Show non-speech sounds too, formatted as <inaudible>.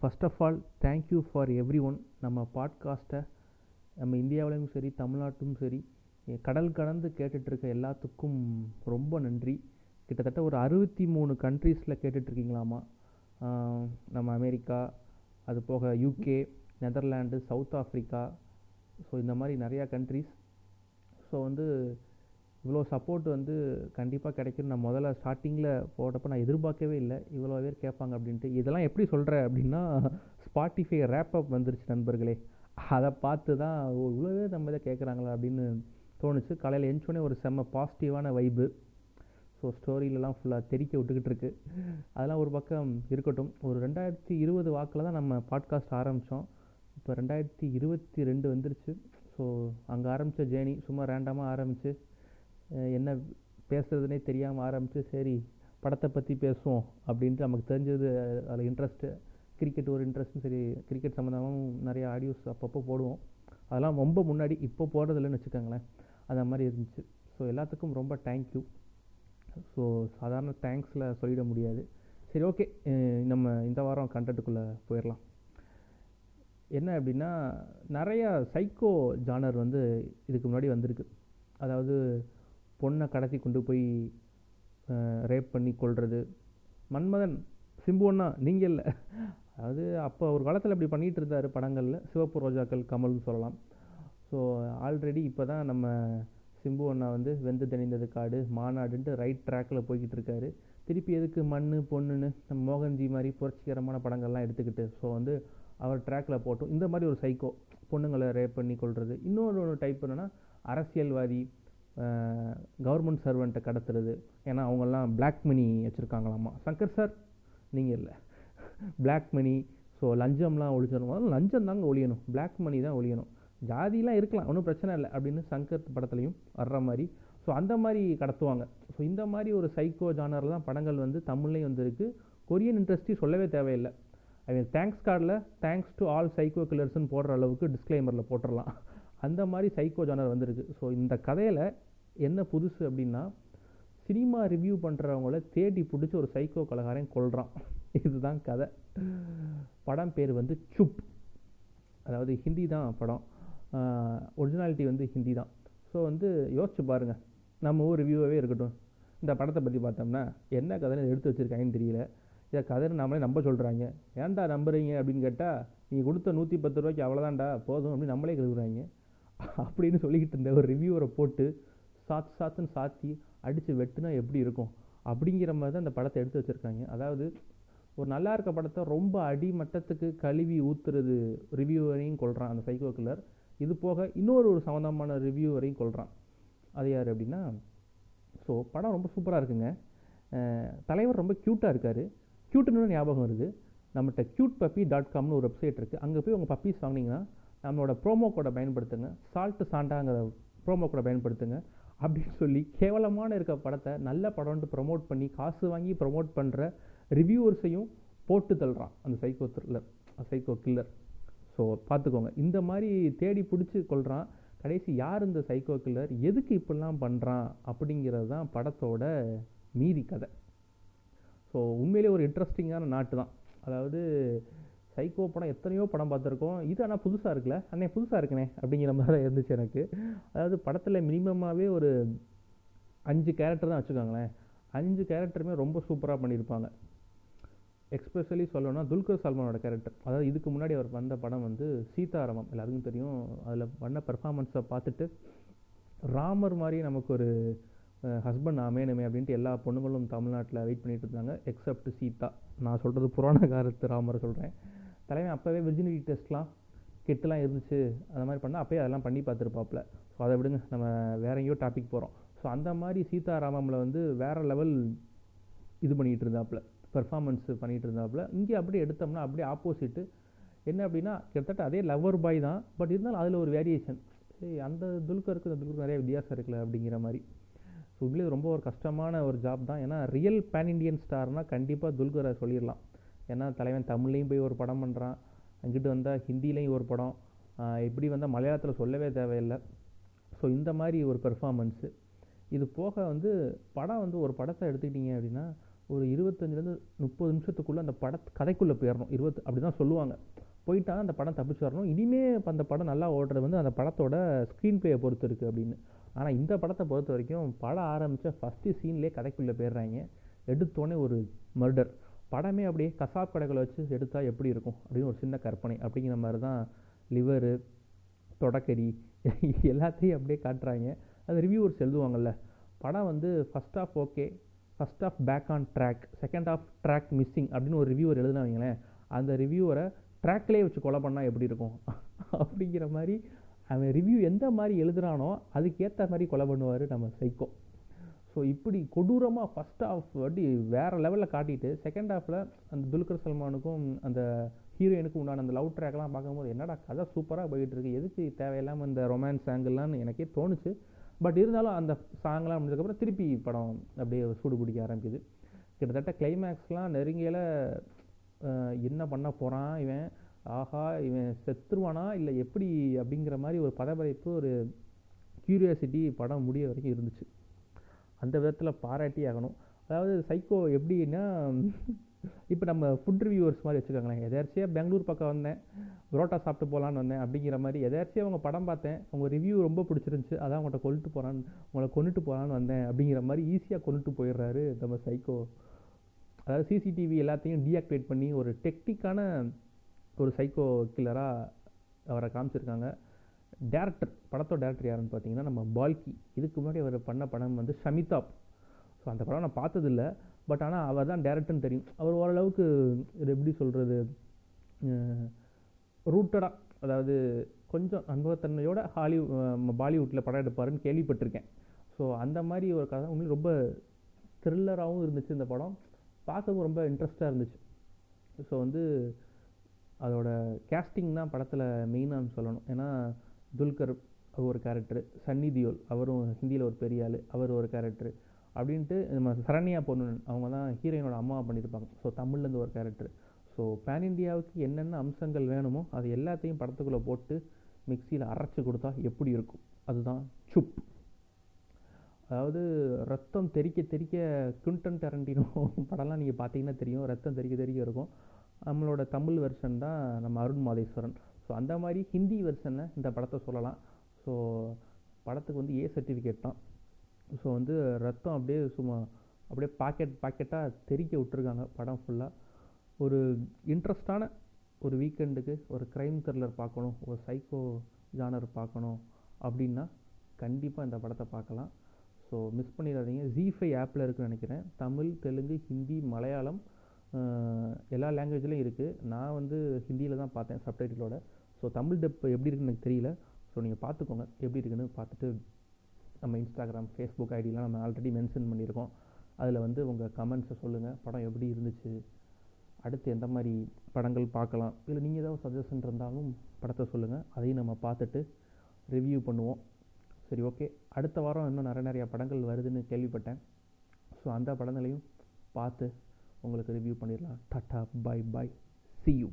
First of all thank you for everyone நம்ம பாட்காஸ்ட்டை நம்ம இந்தியாவிலையும் சரி தமிழ்நாட்டும் சரி கடல் கடந்து கேட்டுட்ருக்க எல்லாத்துக்கும் ரொம்ப நன்றி. கிட்டத்தட்ட ஒரு அறுபத்தி மூணு கண்ட்ரீஸில் கேட்டுட்ருக்கீங்களாமா நம்ம அமெரிக்கா அது போக UK Netherland south Africa so இந்த மாதிரி நிறையா கண்ட்ரீஸ் ஸோ வந்து இவ்வளோ சப்போர்ட் வந்து கண்டிப்பாக கிடைக்கும் நான் முதல்ல ஸ்டார்டிங்கில் போட்டப்போ நான் எதிர்பார்க்கவே இல்லை. இவ்வளோ பேர் கேட்பாங்க அப்படின்ட்டு. இதெல்லாம் எப்படி சொல்கிறேன் அப்படின்னா ஸ்பாட்டிஃபை ரேப் அப் வந்துருச்சு நண்பர்களே. அதை பார்த்து தான் ஓ இவ்வளோ பேர் நம்ம இதை கேட்குறாங்களா அப்படின்னு தோணுச்சு. காலையில் எழுந்தோடனே ஒரு செம்ம பாசிட்டிவான வைபு ஸோ ஸ்டோரியிலலாம் ஃபுல்லாக தெறிக்க விட்டுக்கிட்டு இருக்கு. அதெல்லாம் ஒரு பக்கம் இருக்கட்டும். ஒரு ரெண்டாயிரத்தி இருபது வாக்கில் தான் நம்ம பாட்காஸ்ட் ஆரம்பித்தோம் இப்போ ரெண்டாயிரத்தி இருபத்தி ரெண்டு வந்துருச்சு. ஸோ அங்கே ஆரம்பித்த ஜேர்னி சும்மா ரேண்டமாக ஆரம்பித்து என்ன பேசுறதுனே தெரியாமல் ஆரம்பித்து சரி படத்தை பற்றி பேசுவோம் அப்படின்ட்டு நமக்கு தெரிஞ்சது அதில் இன்ட்ரெஸ்ட்டு கிரிக்கெட் ஒரு இன்ட்ரெஸ்ட்டும் சரி கிரிக்கெட் சம்மந்தமாகவும் நிறைய ஆடியோஸ் அப்பப்போ போடுவோம். அதெல்லாம் ரொம்ப முன்னாடி இப்போ போடுறதில்லன்னு வச்சுக்கோங்களேன். அந்த மாதிரி இருந்துச்சு. ஸோ எல்லாத்துக்கும் ரொம்ப தேங்க்யூ ஸோ சாதாரண தேங்க்ஸில் சொல்லிட முடியாது. சரி ஓகே நம்ம இந்த வாரம் கண்டென்ட்டுக்குள்ளே போயிடலாம். என்ன அப்படின்னா நிறையா சைக்கோ ஜானர் வந்து இதுக்கு முன்னாடி வந்திருக்கு. அதாவது பொண்ணை கடத்தி கொண்டு போய் ரேப் பண்ணி கொள்வது மன்மதன் சிம்புவண்ணா நீங்கள் இல்லை. அதாவது அப்போ ஒரு காலத்தில் இப்படி பண்ணிகிட்டு இருந்தார் படங்களில். சிவப்பு ரோஜாக்கள் கமல்னு சொல்லலாம். ஸோ ஆல்ரெடி இப்போ தான் நம்ம சிம்பு அண்ணா வந்து வெந்து தணிந்தது காடு மாநாடுன்ட்டு ரைட் ட்ராக்கில் போய்கிட்டு இருக்காரு. திருப்பி எதுக்கு மண் பொண்ணுன்னு நம்ம மோகன்ஜி மாதிரி புரட்சிகரமான படங்கள்லாம் எடுத்துக்கிட்டு ஸோ வந்து அவர் ட்ராக்கில் போட்டோம். இந்த மாதிரி ஒரு சைக்கோ பொண்ணுங்களை ரேப் பண்ணி கொள்வது இன்னொரு டைப் என்னென்னா அரசியல்வாதி கவர்மெண்ட் சர்வெண்ட்டை கடத்துறது. ஏன்னா அவங்கெல்லாம் பிளாக் மணி வச்சுருக்காங்களாமா. சங்கர் சார் நீங்கள் இல்லை. பிளாக் மணி ஸோ லஞ்சம்லாம் ஒழிச்சிடணும். லஞ்சம் தாங்க ஒழியணும். பிளாக் மணி தான் ஒழியணும். ஜாதிலாம் இருக்கலாம் ஒன்றும் பிரச்சனை இல்லை அப்படின்னு சங்கர் படத்துலையும் வர்ற மாதிரி. ஸோ அந்த மாதிரி கடத்துவாங்க. ஸோ இந்த மாதிரி ஒரு சைக்கோ ஜானரில் தான் படங்கள் வந்து தமிழ்லேயும் வந்திருக்கு. கொரியன் இண்டஸ்ட்ரி சொல்லவே தேவையில்லை. ஐ மீன் தேங்க்ஸ் கார்டில் தேங்க்ஸ் டு ஆல் சைக்கோ கில்லர்ஸ்னு போடுற அளவுக்கு டிஸ்க்ளைமரில் போட்டுடலாம் அந்த மாதிரி சைக்கோ ஜானர் வந்திருக்கு. ஸோ இந்த கதையில் என்ன புதுசு அப்படின்னா சினிமா ரிவ்யூ பண்ணுறவங்கள தேடி பிடிச்சி ஒரு சைக்கோ கலகாரன் கொள்கிறான் இதுதான் கதை. படம் பேர் வந்து சுப் அதாவது ஹிந்தி தான் படம். ஒரிஜினாலிட்டி வந்து ஹிந்தி தான். ஸோ வந்து யோசிச்சு பாருங்கள் நம்ம ஊர் ரிவ்யூவாகவே இருக்கட்டும். இந்த படத்தை பற்றி பார்த்தோம்னா என்ன கதைன்னு எடுத்து வச்சுருக்காங்கன்னு தெரியல. இதை கதைன்னு நம்மளே நம்ப சொல்கிறாங்க ஏன்டா நம்புறீங்க அப்படின்னு கேட்டால் நீங்கள் கொடுத்த நூற்றி பத்து ரூபாய்க்கு அவ்வளோதான்டா போதும் அப்படின்னு நம்மளே கழுவுறாங்க அப்படின்னு சொல்லிக்கிட்டு இருந்த ஒரு ரிவ்யூவரை போட்டு சாத்து சாத்துன்னு சாத்தி அடித்து வெட்டுனா எப்படி இருக்கும்? அப்படிங்கிற மாதிரி தான் அந்த படத்தை எடுத்து வச்சுருக்காங்க. அதாவது ஒரு நல்லா இருக்க படத்தை ரொம்ப அடிமட்டத்துக்கு கழுவி ஊற்றுறது ரிவ்யூவரையும் கொள்கிறான் அந்த சைக்கோ கில்லர் இது போக இன்னொரு ஒரு சம்மந்தமான ரிவ்யூவரையும் கொள்கிறான் அது யார் அப்படின்னா ஸோ படம் ரொம்ப சூப்பராக இருக்குங்க. தலைவர் ரொம்ப க்யூட்டாக இருக்கார். க்யூட்டுன்னு ஞாபகம் வருது. நம்மகிட்ட க்யூட் பப்பி டாட் காம்னு ஒரு வெப்சைட் இருக்குது அங்கே போய் உங்கள் பப்பீஸ் வாங்கினீங்கன்னா நம்மளோட ப்ரோமோ கோடை பயன்படுத்துங்க. சால்ட்டு சாண்டாங்கிற ப்ரோமோ கோடை பயன்படுத்துங்க. அப்படின்னு சொல்லி கேவலமான இருக்க படத்தை நல்ல படம்ன்ட்டு ப்ரொமோட் பண்ணி காசு வாங்கி ப்ரொமோட் பண்ணுற ரிவ்யூவர்ஸையும் போட்டு தள்ளுறான் அந்த psycho thriller psycho killer so பார்த்துக்கோங்க. இந்த மாதிரி தேடி பிடிச்சி கொள்கிறான் கடைசி யார் இந்த சைக்கோ கில்லர் எதுக்கு இப்படிலாம் பண்ணுறான் அப்படிங்கிறது தான் படத்தோட மீதி கதை. ஸோ உண்மையிலே ஒரு இன்ட்ரெஸ்டிங்கான நாட்டு தான் அதாவது சைக்கோ படம் எத்தனையோ படம் பார்த்துருக்கோம். இது ஆனால் புதுசாக இருக்குல்ல? அண்ணே புதுசாக இருக்குண்ணே அப்படிங்கிற மாதிரி தான் இருந்துச்சு எனக்கு. அதாவது படத்தில் மினிமமாகவே ஒரு அஞ்சு கேரக்டர் தான் வச்சுக்கோங்களேன் அஞ்சு கேரக்டருமே ரொம்ப சூப்பராக பண்ணியிருப்பாங்க. எக்ஸ்பெஷலி சொல்லணும்னா துல்கர் சல்மானோட கேரக்டர் அதாவது இதுக்கு முன்னாடி அவர் வந்த படம் வந்து சீதாராமம். எல்லாருக்கும் தெரியும். அதில் பண்ண பர்ஃபார்மன்ஸை பார்த்துட்டு ராமர் மாதிரி நமக்கு ஒரு ஹஸ்பண்ட் அமையணுமே அப்படின்ட்டு எல்லா பொண்ணுங்களும் தமிழ்நாட்டில் வெயிட் பண்ணிகிட்டு இருந்தாங்க. எக்ஸப்ட் சீதா. நான் சொல்கிறது புராண காலத்து ராமர் சொல்கிறேன் தலைமை அப்போவே விர்ஜினிட்டி டெஸ்ட்லாம் கெட்டுலாம் இருந்துச்சு அந்த மாதிரி பண்ணால் அப்போயே அதெல்லாம் பண்ணி பார்த்துருப்பாப்புல ஸோ அதை விடுங்க நம்ம வேற எங்கேயோ டாபிக் போகிறோம் ஸோ அந்த மாதிரி சீதாராமமில் வந்து வேறு லெவல் இது பண்ணிகிட்டு இருந்தாப்புல பெர்ஃபார்மன்ஸ் பண்ணிகிட்டு இருந்தாப்புல இங்கே அப்படியே எடுத்தோம்னா அப்படியே ஆப்போசிட்டு என்ன அப்படின்னா கிட்டத்தட்ட அதே லவ்வர் பாய் தான். பட் இருந்தாலும் அதில் ஒரு வேரியேஷன் சரி அந்த துல்கருக்கு இந்த துல்கருக்கு நிறைய வித்தியாசம் இருக்குல்ல அப்படிங்கிற மாதிரி. ஸோ உண்மையிலே ரொம்ப ஒரு கஷ்டமான ஒரு ஜாப் தான். ஏன்னா ரியல் பேன் இண்டியன் ஸ்டார்னால் கண்டிப்பாக துல்கரை சொல்லிடலாம். ஏன்னா தலைவன் தமிழ்லேயும் போய் ஒரு படம் பண்ணுறான் அங்கிட்டு வந்தால் ஹிந்திலையும் ஒரு படம். இப்படி வந்தால் மலையாளத்தில் சொல்லவே தேவையில்லை. ஸோ இந்த மாதிரி ஒரு பெர்ஃபார்மன்ஸு இது போக வந்து படம் வந்து ஒரு படத்தை எடுத்துக்கிட்டிங்க அப்படின்னா ஒரு இருபத்தஞ்சிலேருந்து முப்பது நிமிஷத்துக்குள்ளே அந்த பட கதைக்குள்ளே போயிடணும் இருபத்து அப்படி தான் சொல்லுவாங்க. போயிட்டா அந்த படம் தப்பிச்சு வரணும். இனிமே அந்த படம் நல்லா ஓடுறது வந்து அந்த படத்தோட ஸ்க்ரீன் பிளேயை பொறுத்து இருக்குது அப்படின்னு. ஆனால் இந்த படத்தை பொறுத்த வரைக்கும் படம் ஆரம்பித்த ஃபஸ்ட்டு சீன்லேயே கதைக்குள்ளே போயிடுறாங்க. எடுத்தோடனே ஒரு மர்டர் படமே அப்படியே கசாப் கடைகளை வச்சு எடுத்தால் எப்படி இருக்கும்? அப்படின்னு ஒரு சின்ன கற்பனை. அப்படிங்கிற மாதிரி தான் லிவரு தொடக்கறி எல்லாத்தையும் அப்படியே காட்டுறாங்க. அது ரிவ்யூவர்ஸ் எழுதுவாங்கல்ல படம் வந்து first half okay first half back on track second half track missing அப்படின்னு ஒரு ரிவ்யூவர் எழுதுனாங்களேன் அந்த ரிவ்யூவரை ட்ராக்லேயே வச்சு கொலை பண்ணால் எப்படி இருக்கும்? அப்படிங்கிற மாதிரி அவன் ரிவ்யூ எந்த மாதிரி எழுதுகிறானோ அதுக்கேற்ற மாதிரி கொலை பண்ணுவார் நம்ம சைக்கோ ஸோ இப்படி கொடூரமாக ஃபஸ்ட் ஆஃப் வட்டி வேறு லெவலில் காட்டிட்டு செகண்ட் ஹாஃபில் அந்த துல்கர் சல்மானுக்கும் அந்த ஹீரோயினுக்கும் உண்டான அந்த லவ் ட்ராக்லாம் பார்க்கும்போது என்னடா கதை சூப்பராக போயிட்டு இருக்கு. எதுக்கு தேவையில்லாமல் இந்த ரொமான்ஸ் சாங்கெல்லாம்னு எனக்கே தோணுச்சு. பட் இருந்தாலும் அந்த சாங்லாம் முடிஞ்சதுக்கப்புறம் திருப்பி படம் அப்படியே சூடு பிடிக்க ஆரம்பிக்குது. கிட்டத்தட்ட கிளைமேக்ஸ்லாம் நெருங்கியில் என்ன பண்ண போகிறான் இவன்? ஆஹா இவன் செத்துருவானா? இல்லை எப்படி அப்படிங்கிற மாதிரி ஒரு பதபதைப்பு ஒரு க்யூரியாசிட்டி படம் முடிய வரைக்கும் இருந்துச்சு. அந்த விதத்தில் பாராட்டி ஆகணும். அதாவது சைக்கோ எப்படின்னா இப்போ நம்ம ஃபுட் ரிவ்யூவர்ஸ் மாதிரி வச்சுக்கோங்களேன். எதாச்சியாக பெங்களூர் பக்கம் வந்தேன் புரோட்டா சாப்பிட்டு போகலான்னு வந்தேன் அப்படிங்கிற மாதிரி எதாச்சியாக அவங்க படம் பார்த்தேன் உங்கள் ரிவ்யூ ரொம்ப பிடிச்சிருந்துச்சு அதான் அவங்கள்ட்ட கொண்டுட்டு போகிறான்னு உங்களை கொண்டுட்டு போகலான்னு வந்தேன் அப்படிங்கிற மாதிரி ஈஸியாக கொண்டுட்டு போயிடுறாரு நம்ம சைக்கோ அதாவது சிசிடிவி எல்லாத்தையும் டீஆக்டிவேட் பண்ணி ஒரு டெக்னிக்கான ஒரு சைக்கோ கில்லராக அவரை காமிச்சிருக்காங்க. டேரக்டர் படத்தோட டேரக்டர் யாருன்னு பார்த்தீங்கன்னா நம்ம பால்கி. இதுக்கு முன்னாடி அவர் பண்ண படம் வந்து ஷமிதாப் ஸோ அந்த படம் நான் பார்த்ததில்ல. பட் ஆனால் அவர் தான் டேரக்டர்னு தெரியும். அவர் ஓரளவுக்கு இது எப்படி சொல்கிறது ரூட்டடாக அதாவது கொஞ்சம் அனுபவத்தன்மையோட ஹாலி பாலிவுட்டில் படம் எடுப்பாருன்னு கேள்விப்பட்டிருக்கேன். ஸோ அந்த மாதிரி ஒரு கதை உங்களுக்கு ரொம்ப த்ரில்லராகவும் இருந்துச்சு இந்த படம். பார்க்கவும் ரொம்ப இன்ட்ரெஸ்ட்டாக இருந்துச்சு. ஸோ வந்து அதோட கேஸ்டிங் தான் படத்தில் மெயினாக சொல்லணும். ஏன்னா துல்கர் அவர் ஒரு கேரக்டர் சன்னி தியோல் அவரும் ஹிந்தியில் ஒரு பெரிய ஆள் அவர் ஒரு கேரக்டர் அப்படின்ட்டு நம்ம சரண்யா பொண்ணுன் அவங்க தான் ஹீரோயினோட அம்மாவை பண்ணியிருப்பாங்க. ஸோ தமிழ்லேருந்து ஒரு கேரக்டர் ஸோ பேன் இந்தியாவுக்கு என்னென்ன அம்சங்கள் வேணுமோ அது எல்லாத்தையும் படத்துக்குள்ளே போட்டு மிக்சியில் அரைச்சி கொடுத்தா எப்படி இருக்கும்? அதுதான் சுப். அதாவது ரத்தம் தெறிக்க தெறிக்க குண்டன் டரண்டினோ <laughs> படம்லாம் நீங்கள் பார்த்தீங்கன்னா தெரியும். ரத்தம் தெறிக்க தெறிக்க இருக்கும். நம்மளோட தமிழ் வெர்ஷன் தான் நம்ம அருண் மாதேஸ்வரன். ஸோ அந்த மாதிரி ஹிந்தி வெர்ஷனில் இந்த படத்தை சொல்லலாம். ஸோ படத்துக்கு வந்து ஏ சர்டிஃபிகேட் தான். ஸோ வந்து ரத்தம் அப்படியே சும்மா அப்படியே பாக்கெட் பாக்கெட்டாக தெறிக்க விட்டுருக்காங்க படம் ஃபுல்லாக ஒரு இன்ட்ரெஸ்டான ஒரு வீக்கெண்டுக்கு ஒரு க்ரைம் த்ரில்லர் பார்க்கணும் ஒரு சைக்கோ ஜானர் பார்க்கணும் அப்படின்னா கண்டிப்பாக இந்த படத்தை பார்க்கலாம். ஸோ மிஸ் பண்ணிடாதீங்க. ஜி ஃபைவ் ஆப்பில் இருக்குன்னு நினைக்கிறேன். தமிழ் தெலுங்கு ஹிந்தி மலையாளம் எல்லா லாங்குவேஜ்லேயும் இருக்குது நான் வந்து ஹிந்தியில் தான் பார்த்தேன் சப்டைட்டிலோட ஸோ தமிழ் டெப் எப்படி இருக்குன்னு எனக்கு தெரியல. ஸோ நீங்கள் பார்த்துக்கோங்க. எப்படி இருக்குன்னு பார்த்துட்டு நம்ம இன்ஸ்டாகிராம் ஃபேஸ்புக் ஐடிலாம் நம்ம ஆல்ரெடி மென்ஷன் பண்ணியிருக்கோம். அதில் வந்து உங்கள் கமெண்ட்ஸை சொல்லுங்கள் படம் எப்படி இருந்துச்சு? அடுத்து எந்த மாதிரி படங்கள் பார்க்கலாம்? இல்லை நீங்கள் ஏதாவது சஜஷன் இருந்தாலும் படத்தை சொல்லுங்கள் அதையும் நம்ம பார்த்துட்டு ரிவ்யூ பண்ணுவோம். சரி ஓகே அடுத்த வாரம் இன்னும் நிறைய நிறையா படங்கள் வருதுன்னு கேள்விப்பட்டேன். ஸோ அந்த படங்களையும் பார்த்து உங்களுக்கு ரிவ்யூ பண்ணிடலாம். Tata bye bye see you